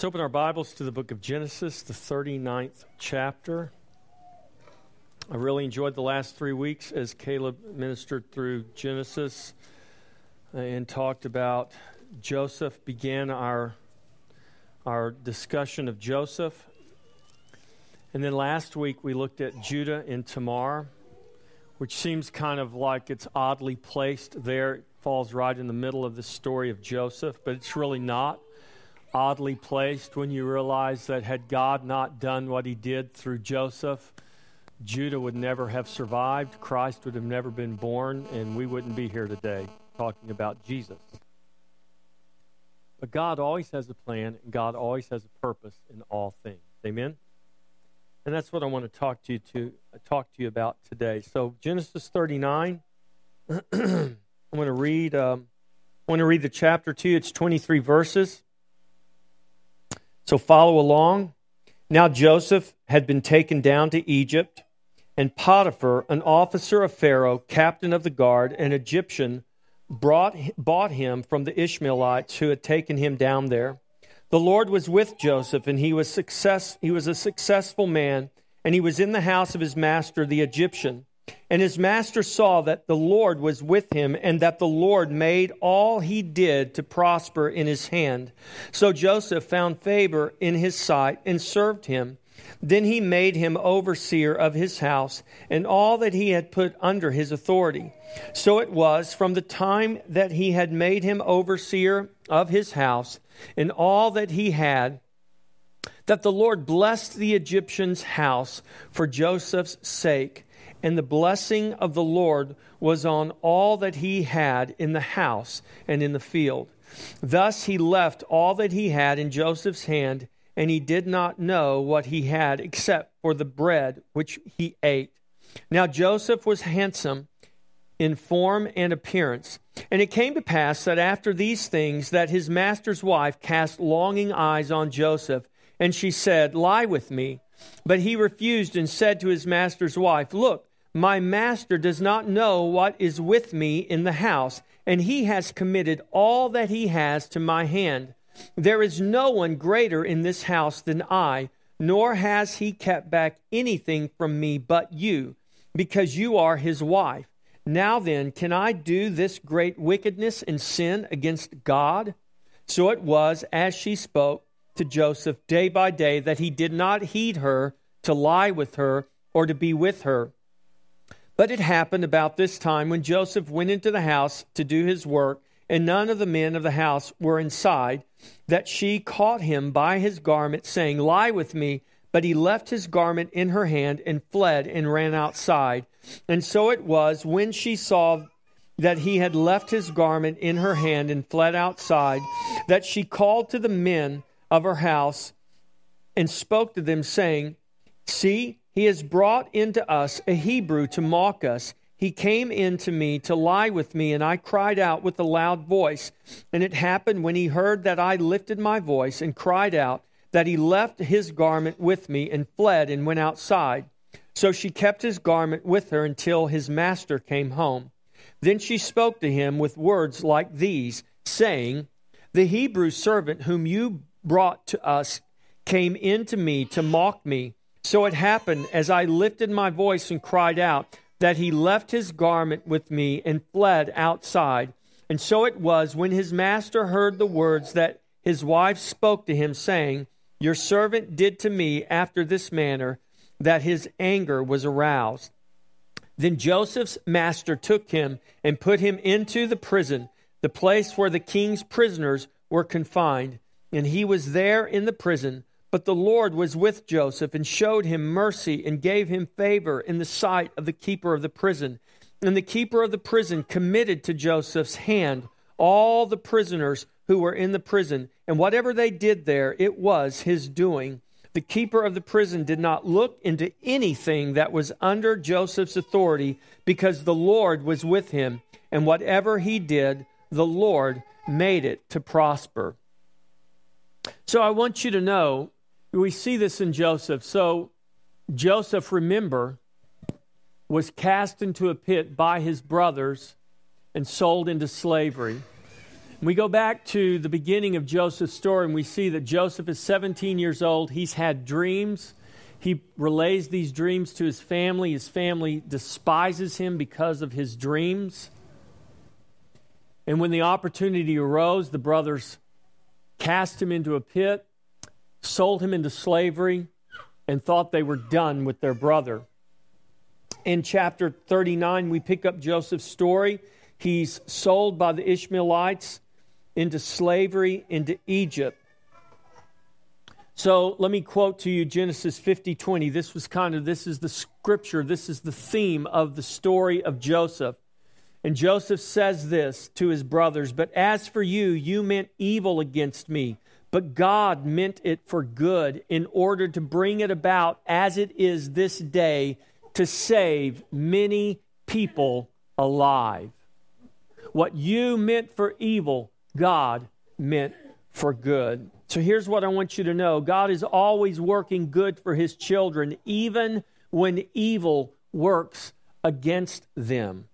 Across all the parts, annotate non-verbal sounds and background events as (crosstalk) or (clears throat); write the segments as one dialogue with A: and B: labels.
A: Let's open our Bibles to the book of Genesis, the 39th chapter. I really enjoyed the last three weeks as Caleb ministered through Genesis and talked about Joseph, began our, our discussion of Joseph. And then last week we looked at Judah and Tamar, which seems kind of like it's oddly placed there. It falls right in the middle of the story of Joseph, but it's really not oddly placed when you realize that had God not done what he did through Joseph, Judah would never have survived, Christ would have never been born, and we wouldn't be here today talking about Jesus. But God always has a plan, and God always has a purpose in all things. Amen? And that's what I want to talk to you to talk to you about today. So Genesis 39. (clears throat) I'm going to read. Um, I want to read the chapter two. It's 23 verses. So follow along. Now Joseph had been taken down to Egypt, and Potiphar, an officer of Pharaoh, captain of the guard, an Egyptian, brought, bought him from the Ishmaelites who had taken him down there. The Lord was with Joseph, and he was, success, he was a successful man, and he was in the house of his master, the Egyptian. And his master saw that the Lord was with him, and that the Lord made all he did to prosper in his hand. So Joseph found favor in his sight and served him. Then he made him overseer of his house and all that he had put under his authority. So it was from the time that he had made him overseer of his house and all that he had that the Lord blessed the Egyptian's house for Joseph's sake and the blessing of the Lord was on all that he had in the house and in the field. Thus he left all that he had in Joseph's hand, and he did not know what he had except for the bread which he ate. Now Joseph was handsome in form and appearance. And it came to pass that after these things that his master's wife cast longing eyes on Joseph, and she said, Lie with me. But he refused and said to his master's wife, Look, my master does not know what is with me in the house, and he has committed all that he has to my hand. There is no one greater in this house than I, nor has he kept back anything from me but you, because you are his wife. Now then, can I do this great wickedness and sin against God? So it was as she spoke to Joseph day by day that he did not heed her to lie with her or to be with her. But it happened about this time when Joseph went into the house to do his work, and none of the men of the house were inside, that she caught him by his garment, saying, Lie with me. But he left his garment in her hand and fled and ran outside. And so it was when she saw that he had left his garment in her hand and fled outside, that she called to the men of her house and spoke to them, saying, See, he has brought into us a Hebrew to mock us. He came in to me to lie with me, and I cried out with a loud voice. And it happened when he heard that I lifted my voice and cried out, that he left his garment with me and fled and went outside. So she kept his garment with her until his master came home. Then she spoke to him with words like these, saying, The Hebrew servant whom you brought to us came in to me to mock me. So it happened, as I lifted my voice and cried out, that he left his garment with me and fled outside. And so it was when his master heard the words that his wife spoke to him, saying, Your servant did to me after this manner, that his anger was aroused. Then Joseph's master took him and put him into the prison, the place where the king's prisoners were confined. And he was there in the prison but the Lord was with Joseph and showed him mercy and gave him favor in the sight of the keeper of the prison. And the keeper of the prison committed to Joseph's hand all the prisoners who were in the prison. And whatever they did there, it was his doing. The keeper of the prison did not look into anything that was under Joseph's authority because the Lord was with him. And whatever he did, the Lord made it to prosper. So I want you to know we see this in Joseph. So, Joseph, remember, was cast into a pit by his brothers and sold into slavery. We go back to the beginning of Joseph's story and we see that Joseph is 17 years old. He's had dreams. He relays these dreams to his family. His family despises him because of his dreams. And when the opportunity arose, the brothers cast him into a pit, sold him into slavery, and thought they were done with their brother. In chapter 39, we pick up Joseph's story. He's sold by the Ishmaelites into slavery into Egypt. So let me quote to you Genesis 50 20. This was kind of, this is the scripture, this is the theme of the story of Joseph. And Joseph says this to his brothers But as for you, you meant evil against me, but God meant it for good in order to bring it about as it is this day to save many people alive. What you meant for evil, God meant for good. So here's what I want you to know God is always working good for his children, even when evil works against them.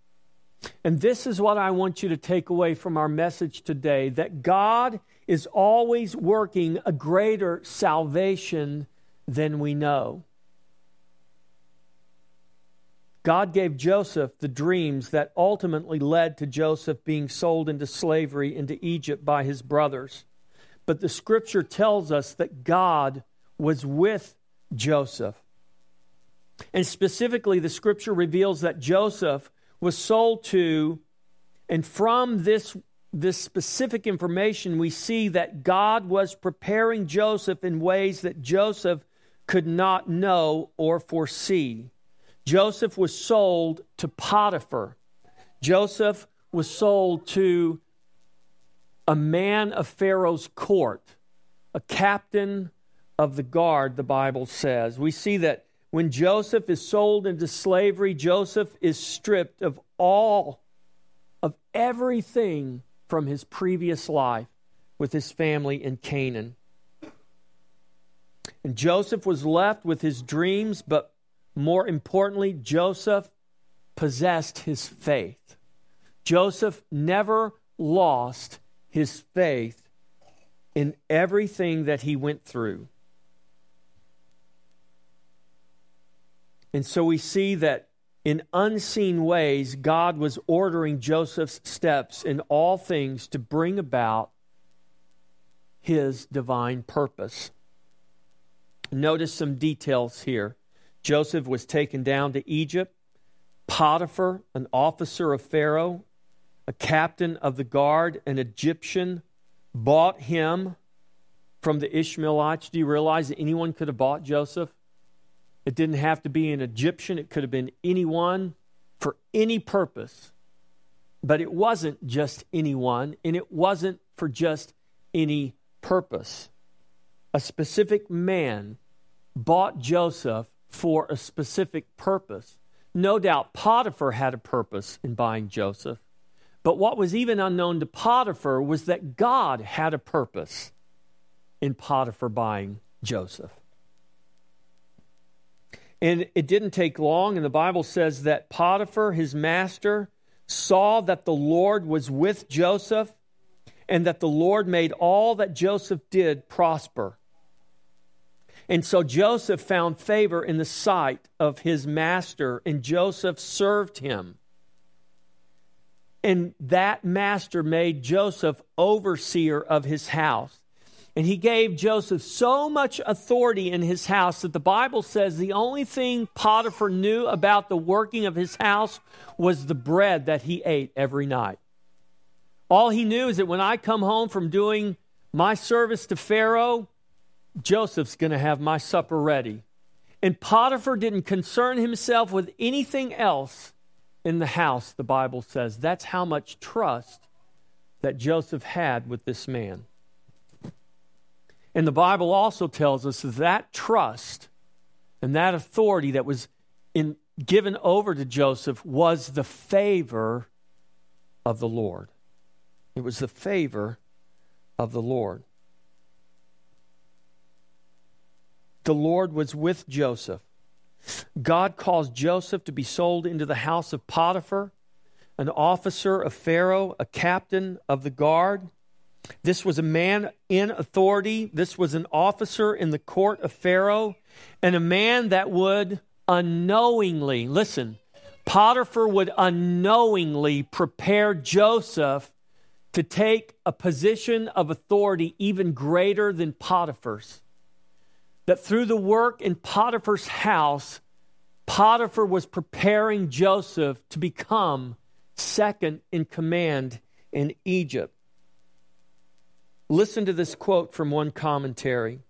A: And this is what I want you to take away from our message today that God is always working a greater salvation than we know. God gave Joseph the dreams that ultimately led to Joseph being sold into slavery into Egypt by his brothers. But the scripture tells us that God was with Joseph. And specifically, the scripture reveals that Joseph was sold to, and from this, this specific information, we see that God was preparing Joseph in ways that Joseph could not know or foresee. Joseph was sold to Potiphar. Joseph was sold to a man of Pharaoh's court, a captain of the guard, the Bible says. We see that when Joseph is sold into slavery, Joseph is stripped of all, of everything from his previous life with his family in Canaan. And Joseph was left with his dreams, but more importantly, Joseph possessed his faith. Joseph never lost his faith in everything that he went through. And so we see that in unseen ways, God was ordering Joseph's steps in all things to bring about his divine purpose. Notice some details here. Joseph was taken down to Egypt. Potiphar, an officer of Pharaoh, a captain of the guard, an Egyptian, bought him from the Ishmaelites. Do you realize that anyone could have bought Joseph? It didn't have to be an Egyptian, it could have been anyone for any purpose. But it wasn't just anyone, and it wasn't for just any purpose. A specific man bought Joseph for a specific purpose. No doubt Potiphar had a purpose in buying Joseph. But what was even unknown to Potiphar was that God had a purpose in Potiphar buying Joseph. And it didn't take long, and the Bible says that Potiphar, his master, saw that the Lord was with Joseph and that the Lord made all that Joseph did prosper. And so Joseph found favor in the sight of his master, and Joseph served him. And that master made Joseph overseer of his house. And he gave Joseph so much authority in his house that the Bible says the only thing Potiphar knew about the working of his house was the bread that he ate every night. All he knew is that when I come home from doing my service to Pharaoh, Joseph's going to have my supper ready. And Potiphar didn't concern himself with anything else in the house, the Bible says. That's how much trust that Joseph had with this man. And the Bible also tells us that that trust and that authority that was in, given over to Joseph was the favor of the Lord. It was the favor of the Lord. the Lord was with Joseph. God caused Joseph to be sold into the house of Potiphar, an officer of Pharaoh, a captain of the guard. This was a man in authority. This was an officer in the court of Pharaoh, and a man that would unknowingly, listen, Potiphar would unknowingly prepare Joseph to take a position of authority even greater than Potiphar's. That through the work in Potiphar's house, Potiphar was preparing Joseph to become second in command in Egypt. Listen to this quote from one commentary.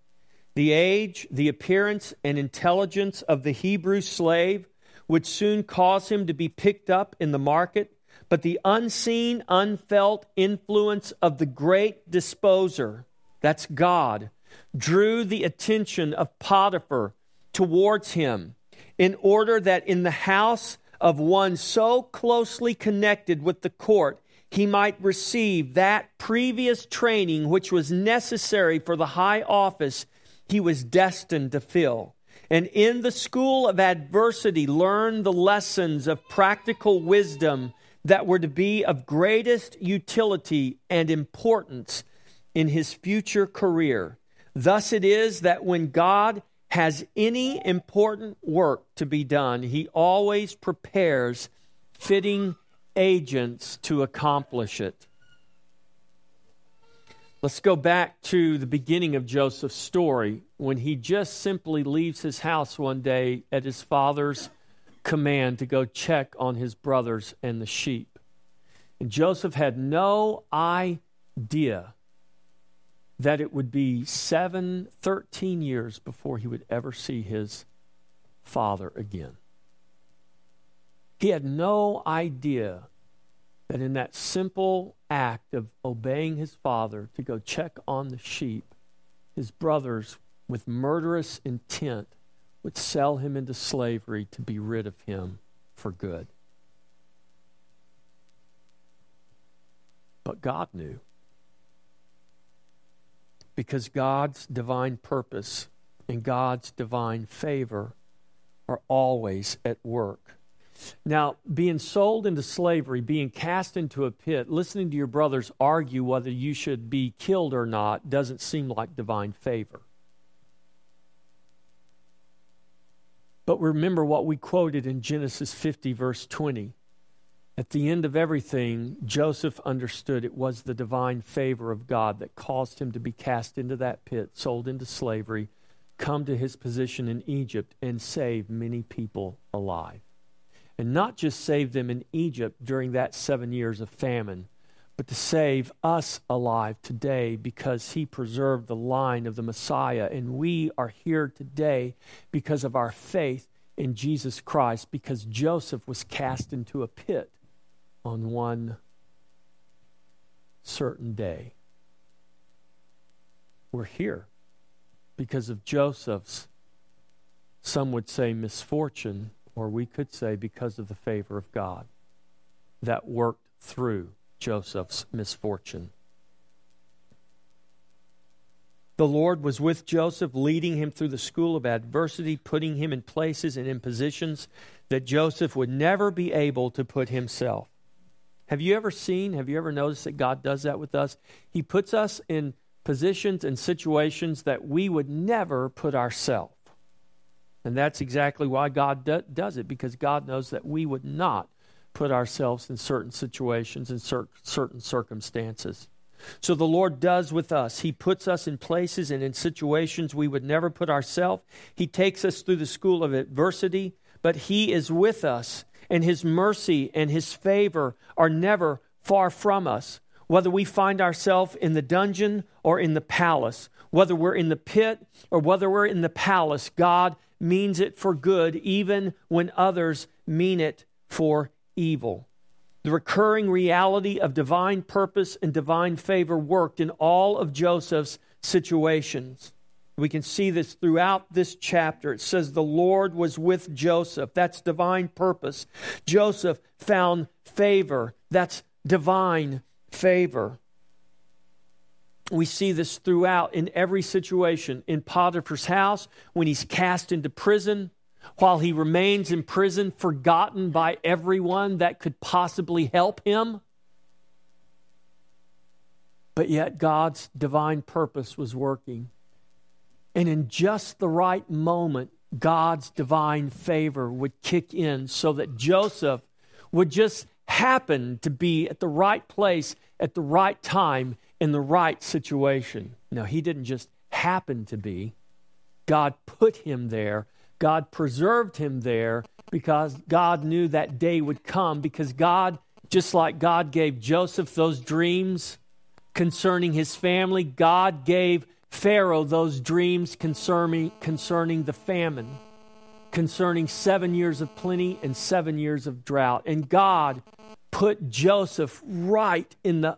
A: The age, the appearance, and intelligence of the Hebrew slave would soon cause him to be picked up in the market, but the unseen, unfelt influence of the great disposer, that's God, drew the attention of Potiphar towards him in order that in the house of one so closely connected with the court, he might receive that previous training which was necessary for the high office he was destined to fill. And in the school of adversity, learn the lessons of practical wisdom that were to be of greatest utility and importance in his future career. Thus it is that when God has any important work to be done, he always prepares fitting agents to accomplish it. Let's go back to the beginning of Joseph's story when he just simply leaves his house one day at his father's command to go check on his brothers and the sheep. And Joseph had no idea that it would be seven, 13 years before he would ever see his father again. He had no idea that in that simple act of obeying his father to go check on the sheep, his brothers, with murderous intent, would sell him into slavery to be rid of him for good. But God knew because God's divine purpose and God's divine favor are always at work. Now, being sold into slavery, being cast into a pit, listening to your brothers argue whether you should be killed or not doesn't seem like divine favor. But remember what we quoted in Genesis 50, verse 20. At the end of everything, Joseph understood it was the divine favor of God that caused him to be cast into that pit, sold into slavery, come to his position in Egypt, and save many people alive. And not just save them in Egypt during that seven years of famine, but to save us alive today because he preserved the line of the Messiah. And we are here today because of our faith in Jesus Christ, because Joseph was cast into a pit on one certain day. We're here because of Joseph's, some would say, misfortune, or we could say because of the favor of God that worked through Joseph's misfortune. The Lord was with Joseph, leading him through the school of adversity, putting him in places and in positions that Joseph would never be able to put himself. Have you ever seen, have you ever noticed that God does that with us? He puts us in positions and situations that we would never put ourselves. And that's exactly why God do, does it, because God knows that we would not put ourselves in certain situations and cer- certain circumstances. So the Lord does with us. He puts us in places and in situations we would never put ourselves. He takes us through the school of adversity, but He is with us and His mercy and His favor are never far from us. Whether we find ourselves in the dungeon or in the palace, whether we're in the pit or whether we're in the palace, God means it for good, even when others mean it for evil. The recurring reality of divine purpose and divine favor worked in all of Joseph's situations. We can see this throughout this chapter. It says the Lord was with Joseph. That's divine purpose. Joseph found favor. That's divine favor. We see this throughout in every situation. In Potiphar's house, when he's cast into prison, while he remains in prison, forgotten by everyone that could possibly help him. But yet God's divine purpose was working. And in just the right moment, God's divine favor would kick in so that Joseph would just happen to be at the right place at the right time in the right situation. No, he didn't just happen to be. God put him there. God preserved him there because God knew that day would come. Because God, just like God gave Joseph those dreams concerning his family, God gave Pharaoh those dreams concerning, concerning the famine, concerning seven years of plenty and seven years of drought. And God put Joseph right in the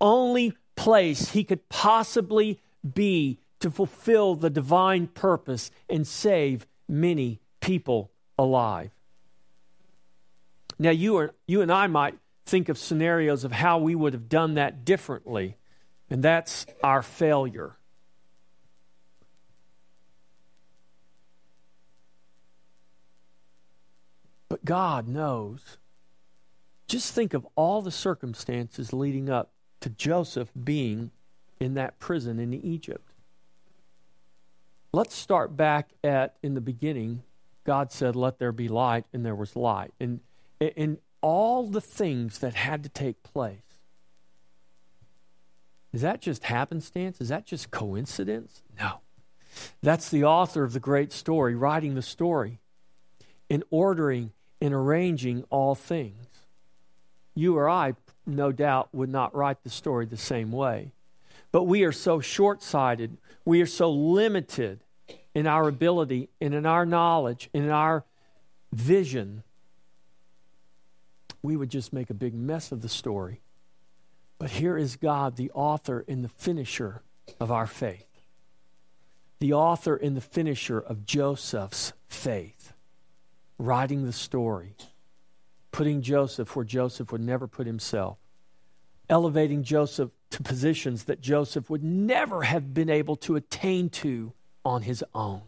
A: only place he could possibly be to fulfill the divine purpose and save many people alive. Now, you, are, you and I might think of scenarios of how we would have done that differently, and that's our failure. But God knows. Just think of all the circumstances leading up to Joseph being in that prison in Egypt. Let's start back at in the beginning. God said, Let there be light, and there was light. And, and all the things that had to take place. Is that just happenstance? Is that just coincidence? No. That's the author of the great story, writing the story, and ordering and arranging all things. You or I no doubt, would not write the story the same way. But we are so short sighted, we are so limited in our ability and in our knowledge and in our vision, we would just make a big mess of the story. But here is God, the author and the finisher of our faith, the author and the finisher of Joseph's faith, writing the story putting Joseph where Joseph would never put himself, elevating Joseph to positions that Joseph would never have been able to attain to on his own,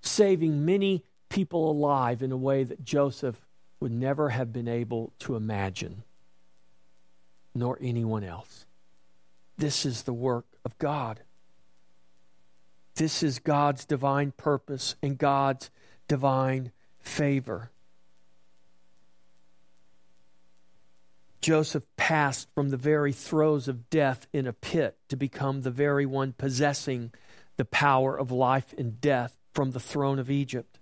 A: saving many people alive in a way that Joseph would never have been able to imagine, nor anyone else. This is the work of God. This is God's divine purpose and God's divine favor. Joseph passed from the very throes of death in a pit to become the very one possessing the power of life and death from the throne of Egypt.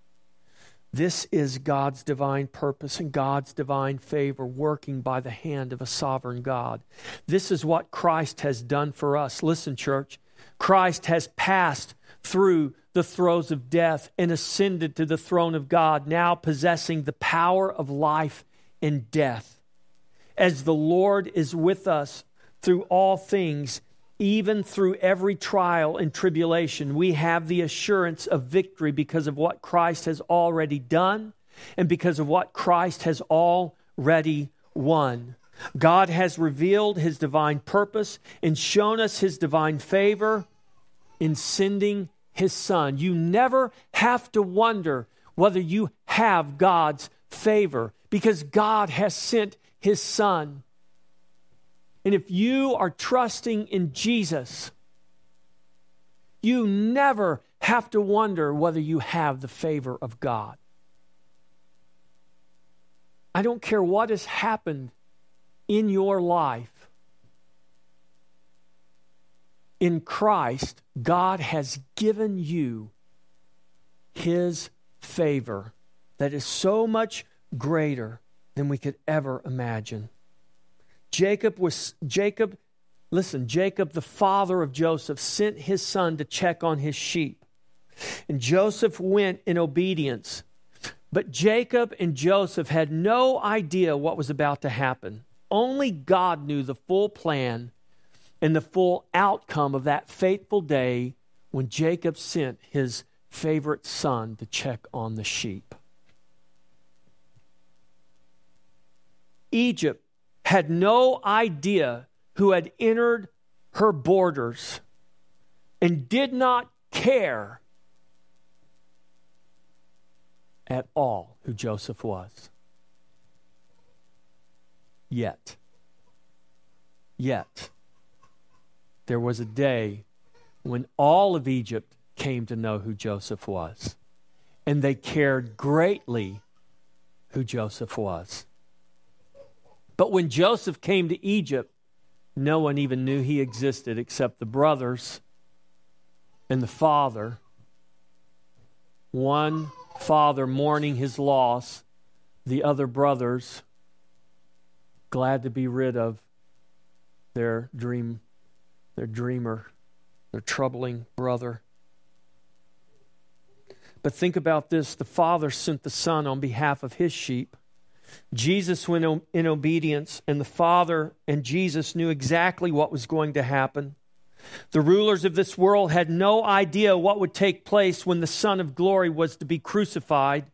A: This is God's divine purpose and God's divine favor working by the hand of a sovereign God. This is what Christ has done for us. Listen, church, Christ has passed through the throes of death and ascended to the throne of God, now possessing the power of life and death as the Lord is with us through all things, even through every trial and tribulation, we have the assurance of victory because of what Christ has already done and because of what Christ has already won. God has revealed his divine purpose and shown us his divine favor in sending his son. You never have to wonder whether you have God's favor because God has sent his son. And if you are trusting in Jesus, you never have to wonder whether you have the favor of God. I don't care what has happened in your life. In Christ, God has given you his favor that is so much greater than we could ever imagine. Jacob was Jacob listen, Jacob the father of Joseph sent his son to check on his sheep. And Joseph went in obedience. But Jacob and Joseph had no idea what was about to happen. Only God knew the full plan and the full outcome of that fateful day when Jacob sent his favorite son to check on the sheep. Egypt had no idea who had entered her borders and did not care at all who Joseph was. Yet, yet. There was a day when all of Egypt came to know who Joseph was, and they cared greatly who Joseph was. But when Joseph came to Egypt, no one even knew he existed except the brothers and the father. One father mourning his loss, the other brothers glad to be rid of their dream, their dreamer, their troubling brother. But think about this the Father sent the Son on behalf of his sheep. Jesus went in obedience, and the Father and Jesus knew exactly what was going to happen. The rulers of this world had no idea what would take place when the Son of Glory was to be crucified.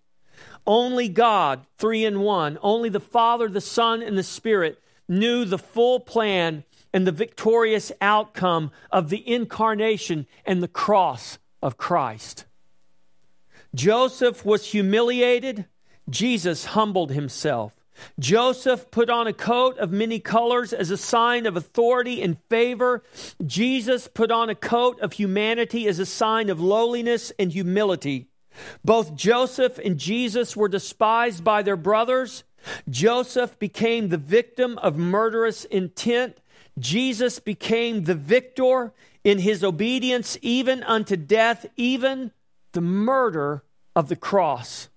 A: Only God, three in one, only the Father, the Son, and the Spirit knew the full plan and the victorious outcome of the incarnation and the cross of Christ. Joseph was humiliated, Jesus humbled himself. Joseph put on a coat of many colors as a sign of authority and favor. Jesus put on a coat of humanity as a sign of lowliness and humility. Both Joseph and Jesus were despised by their brothers. Joseph became the victim of murderous intent. Jesus became the victor in his obedience, even unto death, even the murder of the cross.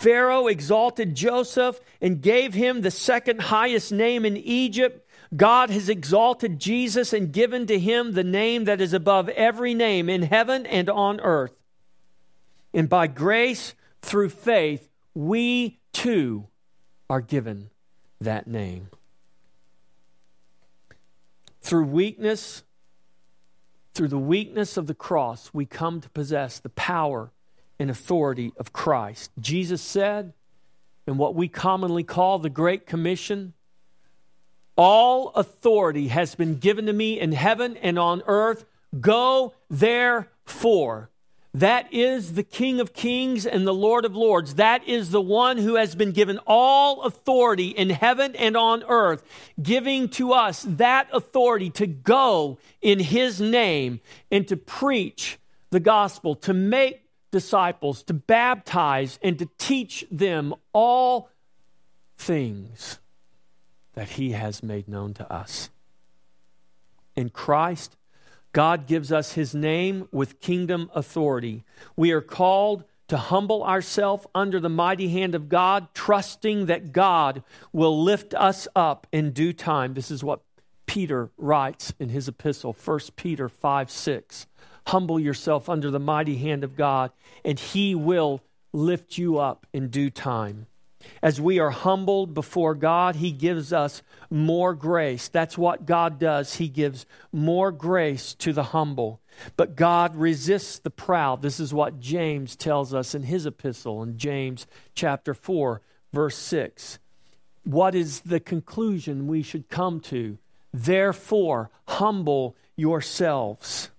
A: Pharaoh exalted Joseph and gave him the second highest name in Egypt. God has exalted Jesus and given to him the name that is above every name in heaven and on earth. And by grace, through faith, we too are given that name. Through weakness, through the weakness of the cross, we come to possess the power and authority of Christ. Jesus said, in what we commonly call the Great Commission, all authority has been given to me in heaven and on earth. Go therefore that is the King of Kings and the Lord of Lords. That is the one who has been given all authority in heaven and on earth, giving to us that authority to go in his name and to preach the gospel, to make disciples, to baptize, and to teach them all things that he has made known to us. In Christ, God gives us his name with kingdom authority. We are called to humble ourselves under the mighty hand of God, trusting that God will lift us up in due time. This is what Peter writes in his epistle, 1 Peter 5 6. Humble yourself under the mighty hand of God, and he will lift you up in due time. As we are humbled before God, He gives us more grace. That's what God does. He gives more grace to the humble. But God resists the proud. This is what James tells us in his epistle in James chapter 4, verse 6. What is the conclusion we should come to? Therefore, humble yourselves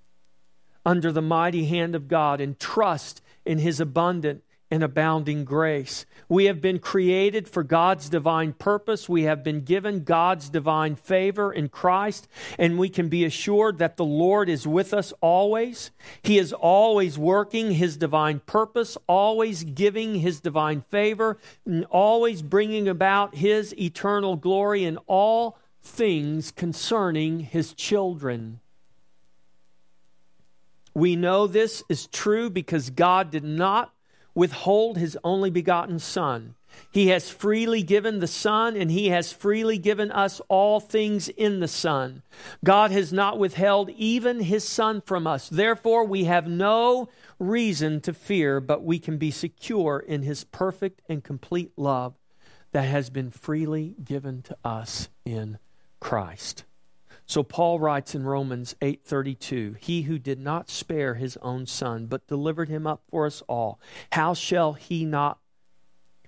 A: under the mighty hand of God and trust in his abundant and abounding grace. We have been created for God's divine purpose. We have been given God's divine favor in Christ, and we can be assured that the Lord is with us always. He is always working His divine purpose, always giving His divine favor, and always bringing about His eternal glory in all things concerning His children. We know this is true because God did not withhold his only begotten Son. He has freely given the Son, and He has freely given us all things in the Son. God has not withheld even His Son from us. Therefore, we have no reason to fear, but we can be secure in His perfect and complete love that has been freely given to us in Christ. So Paul writes in Romans 8:32, "He who did not spare his own son, but delivered him up for us all, how shall he not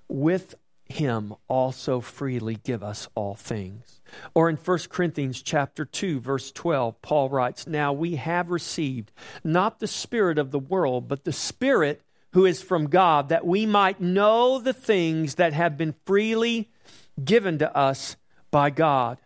A: with him also freely give us all things?" Or in 1 Corinthians chapter 2 verse 12, Paul writes, "Now we have received not the spirit of the world, but the spirit who is from God, that we might know the things that have been freely given to us by God."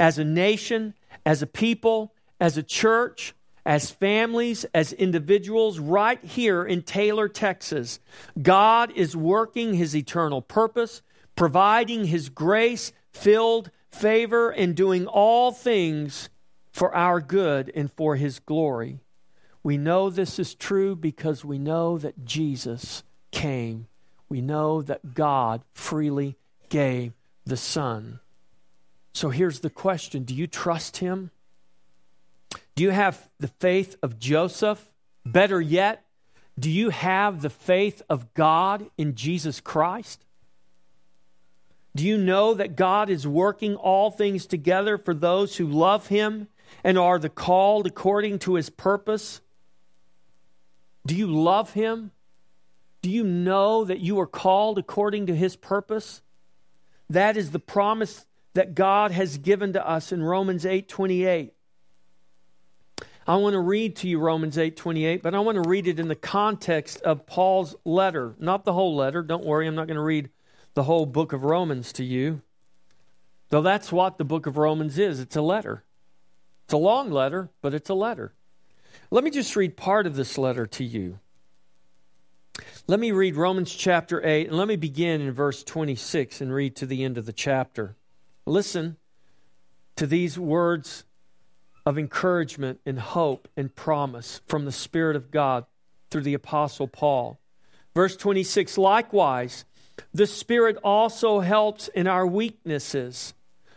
A: as a nation, as a people, as a church, as families, as individuals, right here in Taylor, Texas. God is working his eternal purpose, providing his grace filled favor, and doing all things for our good and for his glory. We know this is true because we know that Jesus came. We know that God freely gave the Son. So here's the question Do you trust him? Do you have the faith of Joseph? Better yet, do you have the faith of God in Jesus Christ? Do you know that God is working all things together for those who love him and are the called according to his purpose? Do you love him? Do you know that you are called according to his purpose? That is the promise that God has given to us in Romans 8 28. I want to read to you Romans 8 28, but I want to read it in the context of Paul's letter, not the whole letter. Don't worry, I'm not going to read the whole book of Romans to you. Though that's what the book of Romans is it's a letter. It's a long letter, but it's a letter. Let me just read part of this letter to you. Let me read Romans chapter 8, and let me begin in verse 26 and read to the end of the chapter. Listen to these words of encouragement and hope and promise from the Spirit of God through the Apostle Paul. Verse 26 Likewise, the Spirit also helps in our weaknesses,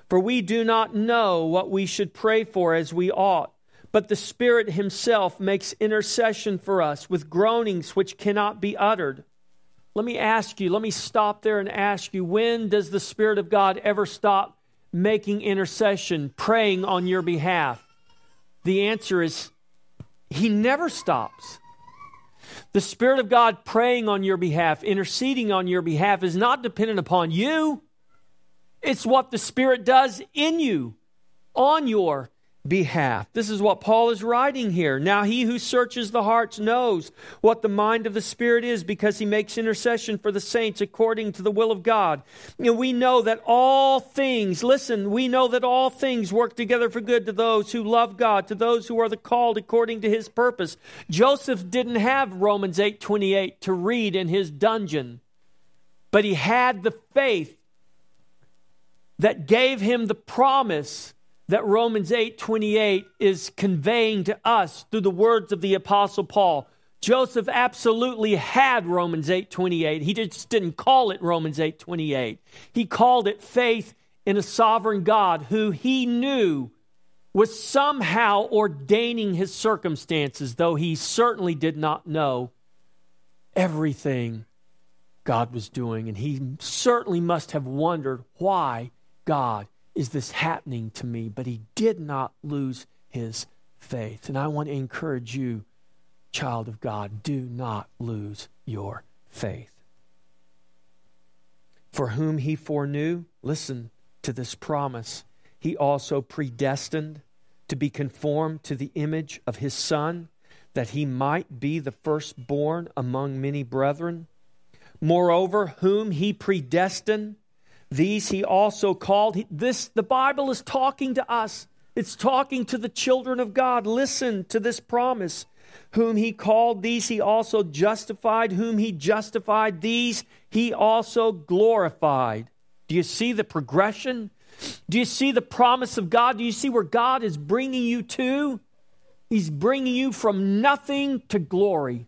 A: for we do not know what we should pray for as we ought. But the Spirit Himself makes intercession for us with groanings which cannot be uttered. Let me ask you, let me stop there and ask you when does the Spirit of God ever stop making intercession, praying on your behalf? The answer is He never stops. The Spirit of God praying on your behalf, interceding on your behalf, is not dependent upon you. It's what the Spirit does in you, on your behalf. This is what Paul is writing here. Now, he who searches the hearts knows what the mind of the Spirit is because he makes intercession for the saints according to the will of God. Know, we know that all things, listen, we know that all things work together for good to those who love God, to those who are the called according to his purpose. Joseph didn't have Romans 8 28 to read in his dungeon, but he had the faith that gave him the promise that Romans 8 28 is conveying to us through the words of the Apostle Paul. Joseph absolutely had Romans 8 28. He just didn't call it Romans 8 28. He called it faith in a sovereign God who he knew was somehow ordaining his circumstances, though he certainly did not know everything God was doing. And he certainly must have wondered why God is this happening to me? But he did not lose his faith. And I want to encourage you, child of God, do not lose your faith. For whom he foreknew, listen to this promise, he also predestined to be conformed to the image of his Son, that he might be the firstborn among many brethren. Moreover, whom he predestined, these he also called. This, the Bible is talking to us. It's talking to the children of God. Listen to this promise. Whom he called, these he also justified. Whom he justified, these he also glorified. Do you see the progression? Do you see the promise of God? Do you see where God is bringing you to? He's bringing you from nothing to glory.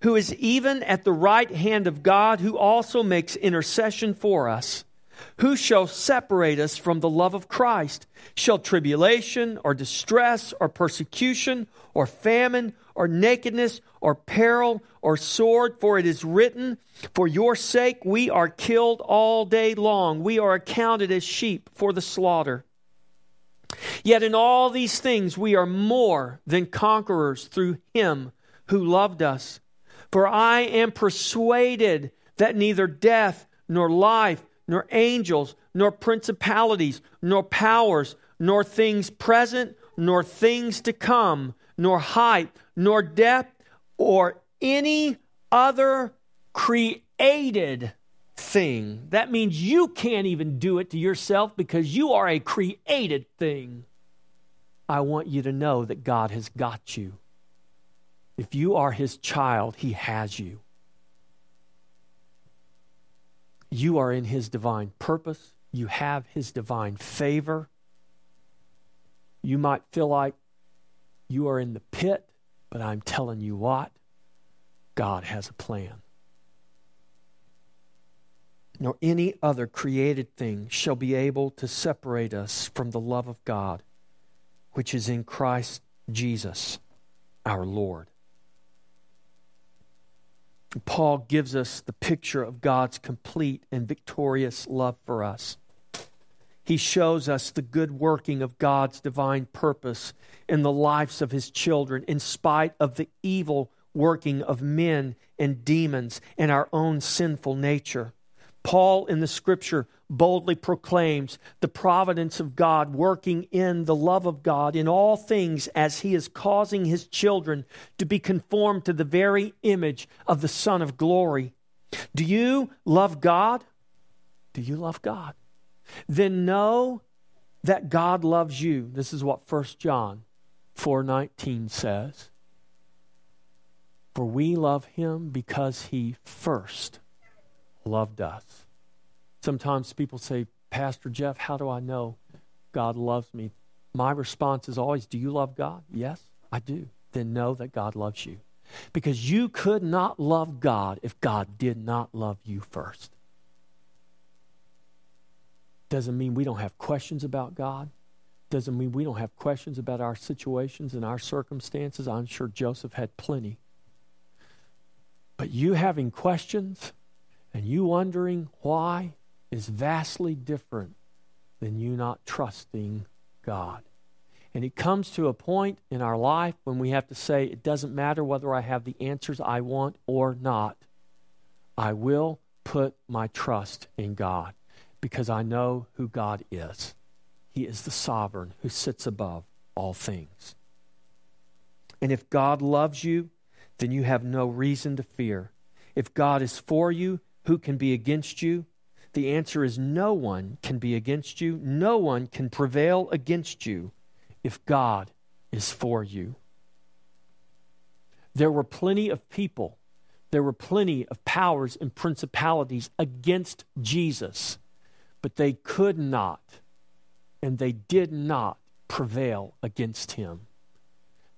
A: who is even at the right hand of God, who also makes intercession for us. Who shall separate us from the love of Christ? Shall tribulation or distress or persecution or famine or nakedness or peril or sword? For it is written, For your sake we are killed all day long. We are accounted as sheep for the slaughter. Yet in all these things we are more than conquerors through him who loved us. For I am persuaded that neither death, nor life, nor angels, nor principalities, nor powers, nor things present, nor things to come, nor height, nor depth, or any other created thing. That means you can't even do it to yourself because you are a created thing. I want you to know that God has got you. If you are His child, He has you. You are in His divine purpose, you have His divine favor. You might feel like you are in the pit, but I'm telling you what, God has a plan nor any other created thing shall be able to separate us from the love of God, which is in Christ Jesus our Lord. Paul gives us the picture of God's complete and victorious love for us. He shows us the good working of God's divine purpose in the lives of his children, in spite of the evil working of men and demons and our own sinful nature. Paul in the scripture boldly proclaims the providence of God working in the love of God in all things as he is causing his children to be conformed to the very image of the Son of glory. Do you love God? Do you love God? Then know that God loves you. This is what 1 John 4:19 says. For we love him because he first loved us. Sometimes people say, Pastor Jeff, how do I know God loves me? My response is always, Do you love God? Yes, I do. Then know that God loves you. Because you could not love God if God did not love you first. Doesn't mean we don't have questions about God. Doesn't mean we don't have questions about our situations and our circumstances. I'm sure Joseph had plenty. But you having questions and you wondering why is vastly different than you not trusting God. And it comes to a point in our life when we have to say, it doesn't matter whether I have the answers I want or not. I will put my trust in God because I know who God is. He is the sovereign who sits above all things. And if God loves you, then you have no reason to fear. If God is for you, who can be against you? The answer is no one can be against you. No one can prevail against you if God is for you. There were plenty of people, there were plenty of powers and principalities against Jesus, but they could not and they did not prevail against him.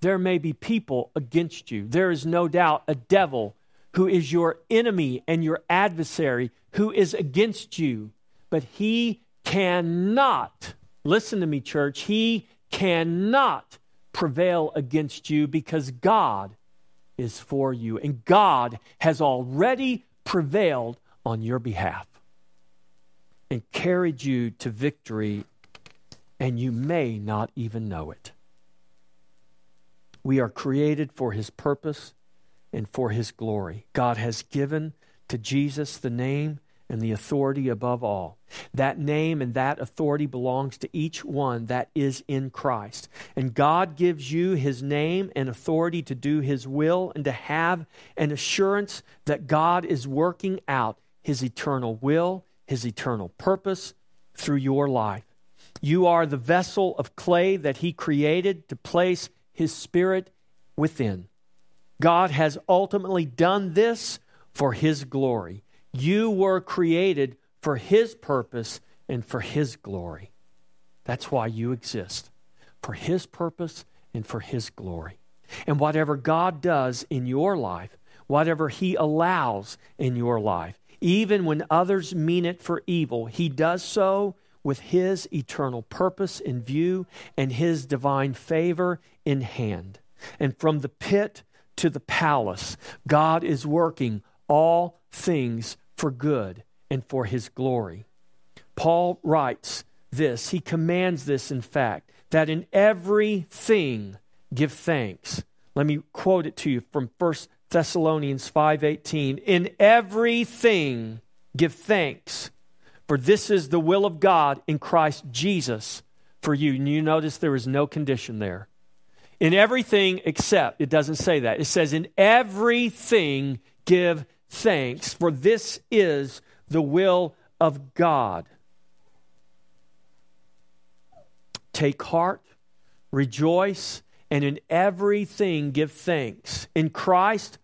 A: There may be people against you. There is no doubt a devil who is your enemy and your adversary, who is against you. But he cannot, listen to me, church, he cannot prevail against you because God is for you. And God has already prevailed on your behalf and carried you to victory, and you may not even know it. We are created for his purpose and for his glory. God has given to Jesus the name and the authority above all. That name and that authority belongs to each one that is in Christ. And God gives you his name and authority to do his will and to have an assurance that God is working out his eternal will, his eternal purpose through your life. You are the vessel of clay that he created to place his spirit within. God has ultimately done this for His glory. You were created for His purpose and for His glory. That's why you exist, for His purpose and for His glory. And whatever God does in your life, whatever He allows in your life, even when others mean it for evil, He does so with His eternal purpose in view and His divine favor in hand. And from the pit to the palace. God is working all things for good and for his glory. Paul writes this, he commands this, in fact, that in everything give thanks. Let me quote it to you from 1 Thessalonians 5:18. In everything give thanks, for this is the will of God in Christ Jesus for you. And you notice there is no condition there. In everything except, it doesn't say that. It says, in everything give thanks, for this is the will of God. Take heart, rejoice, and in everything give thanks. In Christ,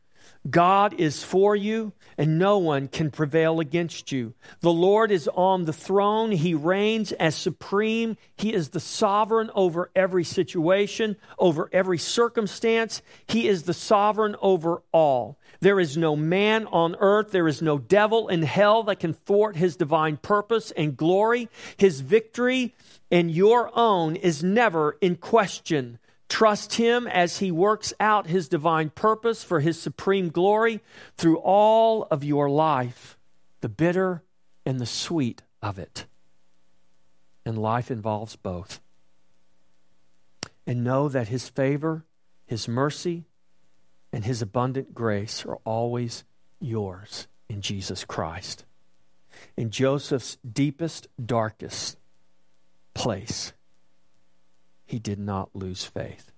A: God is for you, and no one can prevail against you. The Lord is on the throne. He reigns as supreme. He is the sovereign over every situation, over every circumstance. He is the sovereign over all. There is no man on earth, there is no devil in hell that can thwart his divine purpose and glory. His victory and your own is never in question. Trust Him as He works out His divine purpose for His supreme glory through all of your life, the bitter and the sweet of it. And life involves both. And know that His favor, His mercy, and His abundant grace are always yours in Jesus Christ. In Joseph's deepest, darkest place, he did not lose faith.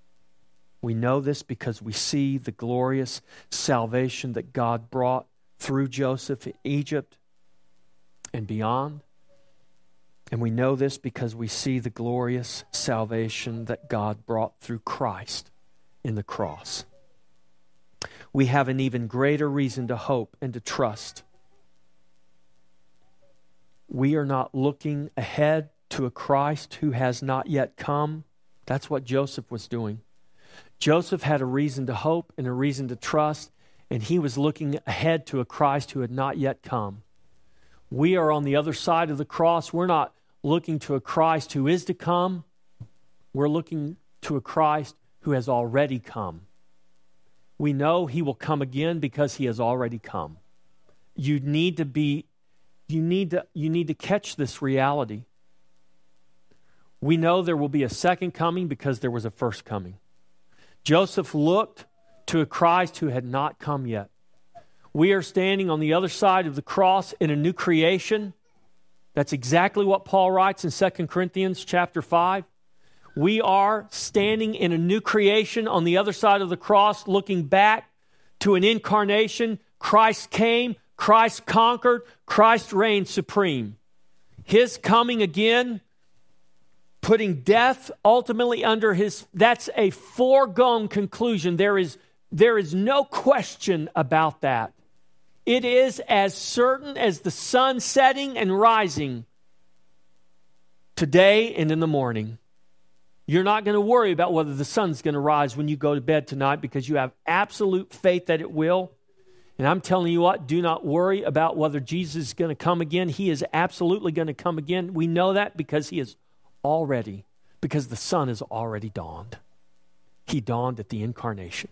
A: We know this because we see the glorious salvation that God brought through Joseph in Egypt and beyond. And we know this because we see the glorious salvation that God brought through Christ in the cross. We have an even greater reason to hope and to trust. We are not looking ahead to a Christ who has not yet come that's what Joseph was doing. Joseph had a reason to hope and a reason to trust, and he was looking ahead to a Christ who had not yet come. We are on the other side of the cross. We're not looking to a Christ who is to come, we're looking to a Christ who has already come. We know he will come again because he has already come. You need to be you need to you need to catch this reality. We know there will be a second coming because there was a first coming. Joseph looked to a Christ who had not come yet. We are standing on the other side of the cross in a new creation. That's exactly what Paul writes in 2 Corinthians chapter 5. We are standing in a new creation on the other side of the cross, looking back to an incarnation. Christ came, Christ conquered, Christ reigned supreme. His coming again putting death ultimately under his that's a foregone conclusion there is there is no question about that it is as certain as the sun setting and rising today and in the morning you're not going to worry about whether the sun's going to rise when you go to bed tonight because you have absolute faith that it will and I'm telling you what, do not worry about whether Jesus is going to come again. He is absolutely going to come again. We know that because he is already because the sun has already dawned. He dawned at the incarnation.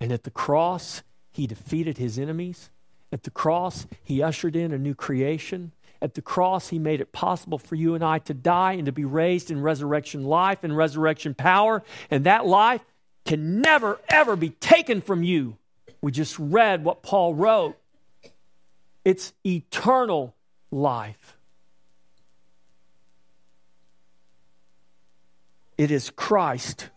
A: And at the cross, he defeated his enemies. At the cross, he ushered in a new creation. At the cross, he made it possible for you and I to die and to be raised in resurrection life and resurrection power. And that life can never, ever be taken from you. We just read what Paul wrote. It's eternal life. It is Christ,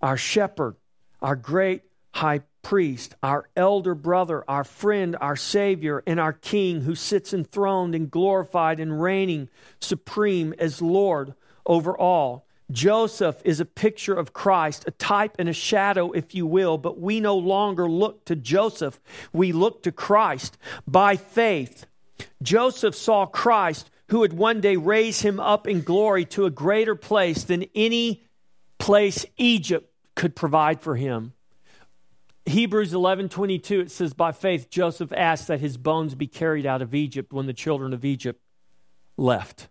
A: our shepherd, our great high priest, our elder brother, our friend, our Savior, and our King who sits enthroned and glorified and reigning supreme as Lord over all. Joseph is a picture of Christ, a type and a shadow, if you will, but we no longer look to Joseph. We look to Christ by faith. Joseph saw Christ who would one day raise him up in glory to a greater place than any place Egypt could provide for him. Hebrews 11:22 it says by faith Joseph asked that his bones be carried out of Egypt when the children of Egypt left.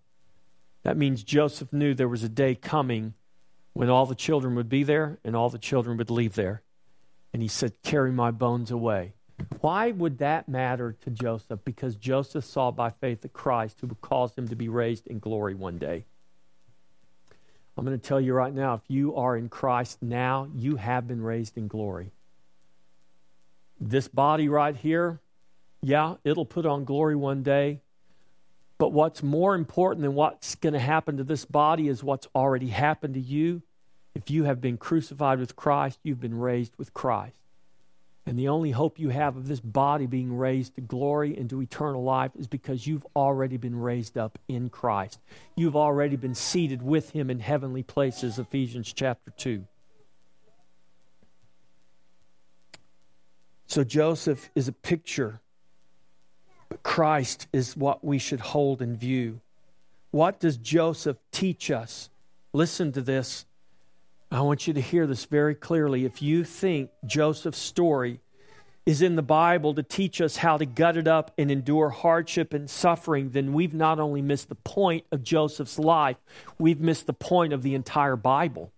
A: That means Joseph knew there was a day coming when all the children would be there and all the children would leave there. And he said, "Carry my bones away." Why would that matter to Joseph? Because Joseph saw by faith the Christ who would cause him to be raised in glory one day. I'm going to tell you right now if you are in Christ now, you have been raised in glory. This body right here, yeah, it'll put on glory one day. But what's more important than what's going to happen to this body is what's already happened to you. If you have been crucified with Christ, you've been raised with Christ. And the only hope you have of this body being raised to glory and to eternal life is because you've already been raised up in Christ. You've already been seated with him in heavenly places, Ephesians chapter 2. So Joseph is a picture, but Christ is what we should hold in view. What does Joseph teach us? Listen to this. I want you to hear this very clearly. If you think Joseph's story is in the Bible to teach us how to gut it up and endure hardship and suffering, then we've not only missed the point of Joseph's life, we've missed the point of the entire Bible.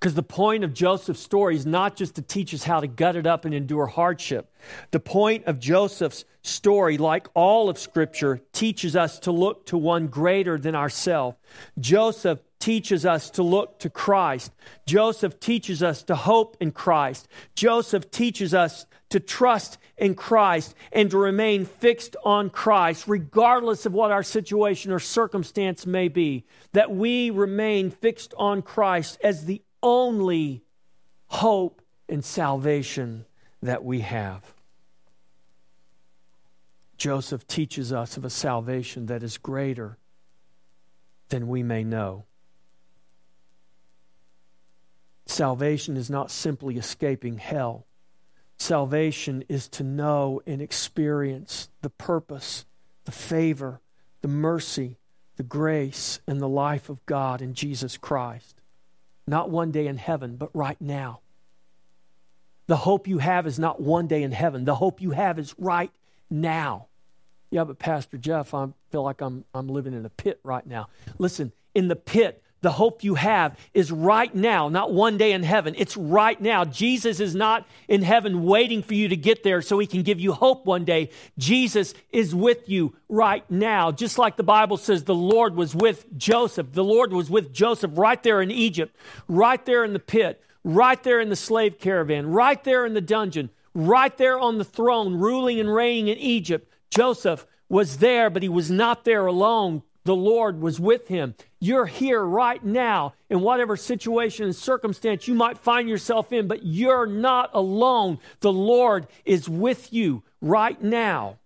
A: Because the point of Joseph's story is not just to teach us how to gut it up and endure hardship. The point of Joseph's story, like all of Scripture, teaches us to look to one greater than ourselves. Joseph teaches us to look to Christ. Joseph teaches us to hope in Christ. Joseph teaches us to trust in Christ and to remain fixed on Christ, regardless of what our situation or circumstance may be. That we remain fixed on Christ as the only hope and salvation that we have. Joseph teaches us of a salvation that is greater than we may know. Salvation is not simply escaping hell. Salvation is to know and experience the purpose, the favor, the mercy, the grace, and the life of God in Jesus Christ. Not one day in heaven, but right now. The hope you have is not one day in heaven. The hope you have is right now. Yeah, but Pastor Jeff, I feel like I'm, I'm living in a pit right now. Listen, in the pit, the hope you have is right now, not one day in heaven. It's right now. Jesus is not in heaven waiting for you to get there so he can give you hope one day. Jesus is with you right now. Just like the Bible says the Lord was with Joseph. The Lord was with Joseph right there in Egypt, right there in the pit, right there in the slave caravan, right there in the dungeon, right there on the throne, ruling and reigning in Egypt. Joseph was there, but he was not there alone the Lord was with him. You're here right now in whatever situation and circumstance you might find yourself in, but you're not alone. The Lord is with you right now.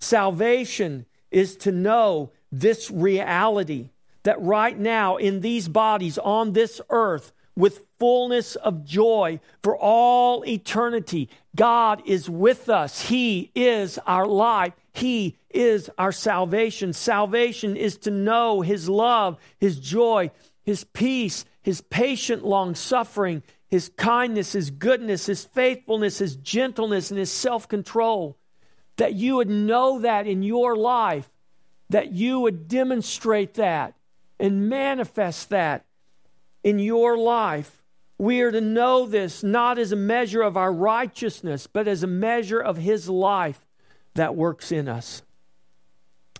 A: Salvation is to know this reality that right now in these bodies on this earth, with fullness of joy for all eternity. God is with us. He is our life. He is our salvation. Salvation is to know His love, His joy, His peace, His patient long suffering, His kindness, His goodness, His faithfulness, His gentleness, and His self control. That you would know that in your life, that you would demonstrate that and manifest that in your life. We are to know this not as a measure of our righteousness, but as a measure of His life that works in us.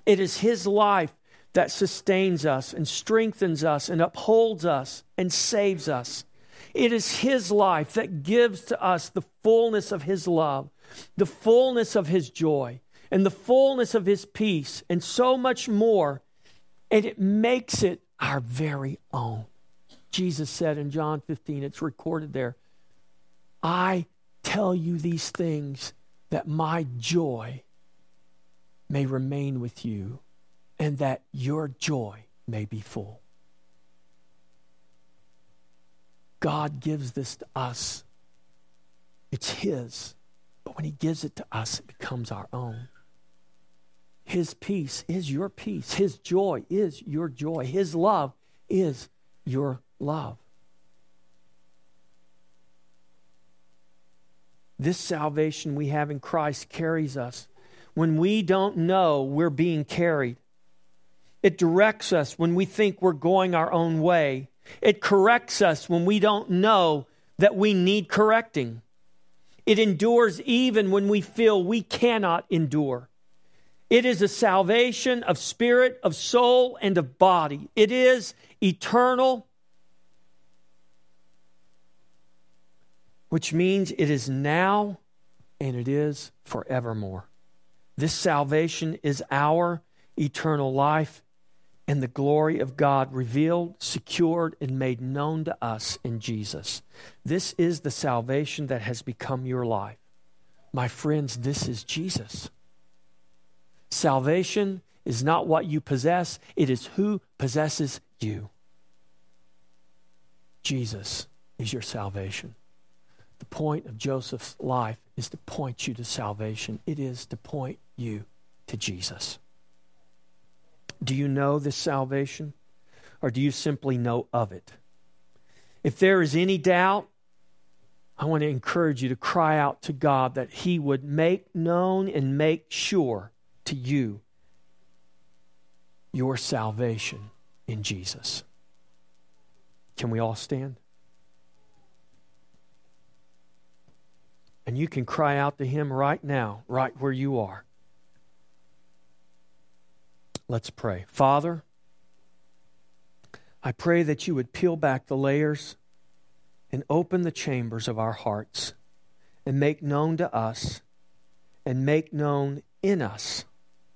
A: It is His life that sustains us and strengthens us and upholds us and saves us. It is His life that gives to us the fullness of His love, the fullness of His joy, and the fullness of His peace, and so much more. And it makes it our very own. Jesus said in John 15, it's recorded there I tell you these things that my joy may remain with you and that your joy may be full. God gives this to us. It's His. But when He gives it to us, it becomes our own. His peace is your peace. His joy is your joy. His love is your love. This salvation we have in Christ carries us. When we don't know, we're being carried. It directs us when we think we're going our own way. It corrects us when we don't know that we need correcting. It endures even when we feel we cannot endure. It is a salvation of spirit, of soul, and of body. It is eternal, which means it is now and it is forevermore. This salvation is our eternal life and the glory of God revealed, secured, and made known to us in Jesus. This is the salvation that has become your life. My friends, this is Jesus. Salvation is not what you possess, it is who possesses you. Jesus is your salvation. The point of Joseph's life is to point you to salvation, it is to point you to Jesus. Do you know this salvation? Or do you simply know of it? If there is any doubt, I want to encourage you to cry out to God that He would make known and make sure to you your salvation in Jesus. Can we all stand? And you can cry out to Him right now, right where you are. Let's pray. Father, I pray that you would peel back the layers and open the chambers of our hearts and make known to us and make known in us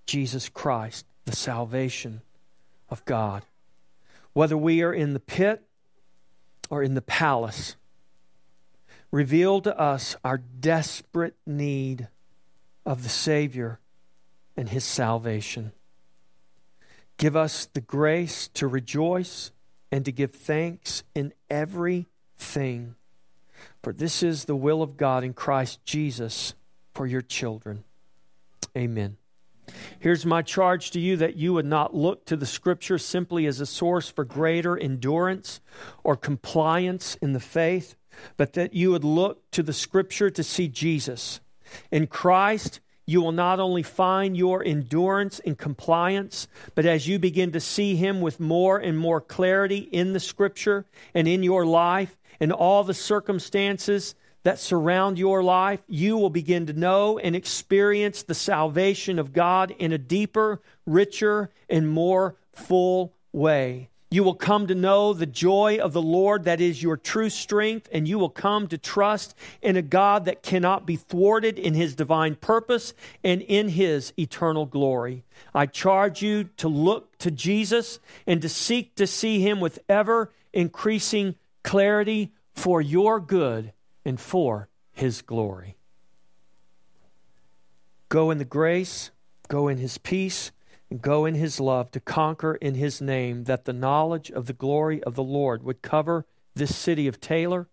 A: Jesus Christ, the salvation of God. Whether we are in the pit or in the palace, reveal to us our desperate need of the Savior and His salvation. Give us the grace to rejoice and to give thanks in everything. For this is the will of God in Christ Jesus for your children. Amen. Here's my charge to you that you would not look to the Scripture simply as a source for greater endurance or compliance in the faith, but that you would look to the Scripture to see Jesus. In Christ, you will not only find your endurance and compliance, but as you begin to see Him with more and more clarity in the Scripture and in your life and all the circumstances that surround your life, you will begin to know and experience the salvation of God in a deeper, richer, and more full way. You will come to know the joy of the Lord that is your true strength, and you will come to trust in a God that cannot be thwarted in his divine purpose and in his eternal glory. I charge you to look to Jesus and to seek to see him with ever increasing clarity for your good and for his glory. Go in the grace, go in his peace and go in his love to conquer in his name, that the knowledge of the glory of the Lord would cover this city of Taylor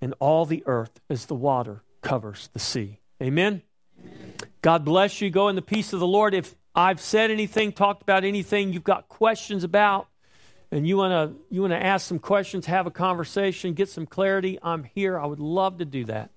A: and all the earth as the water covers the sea. Amen. Amen. God bless you. Go in the peace of the Lord. If I've said anything, talked about anything you've got questions about, and you want to you want to ask some questions, have a conversation, get some clarity, I'm here. I would love to do that.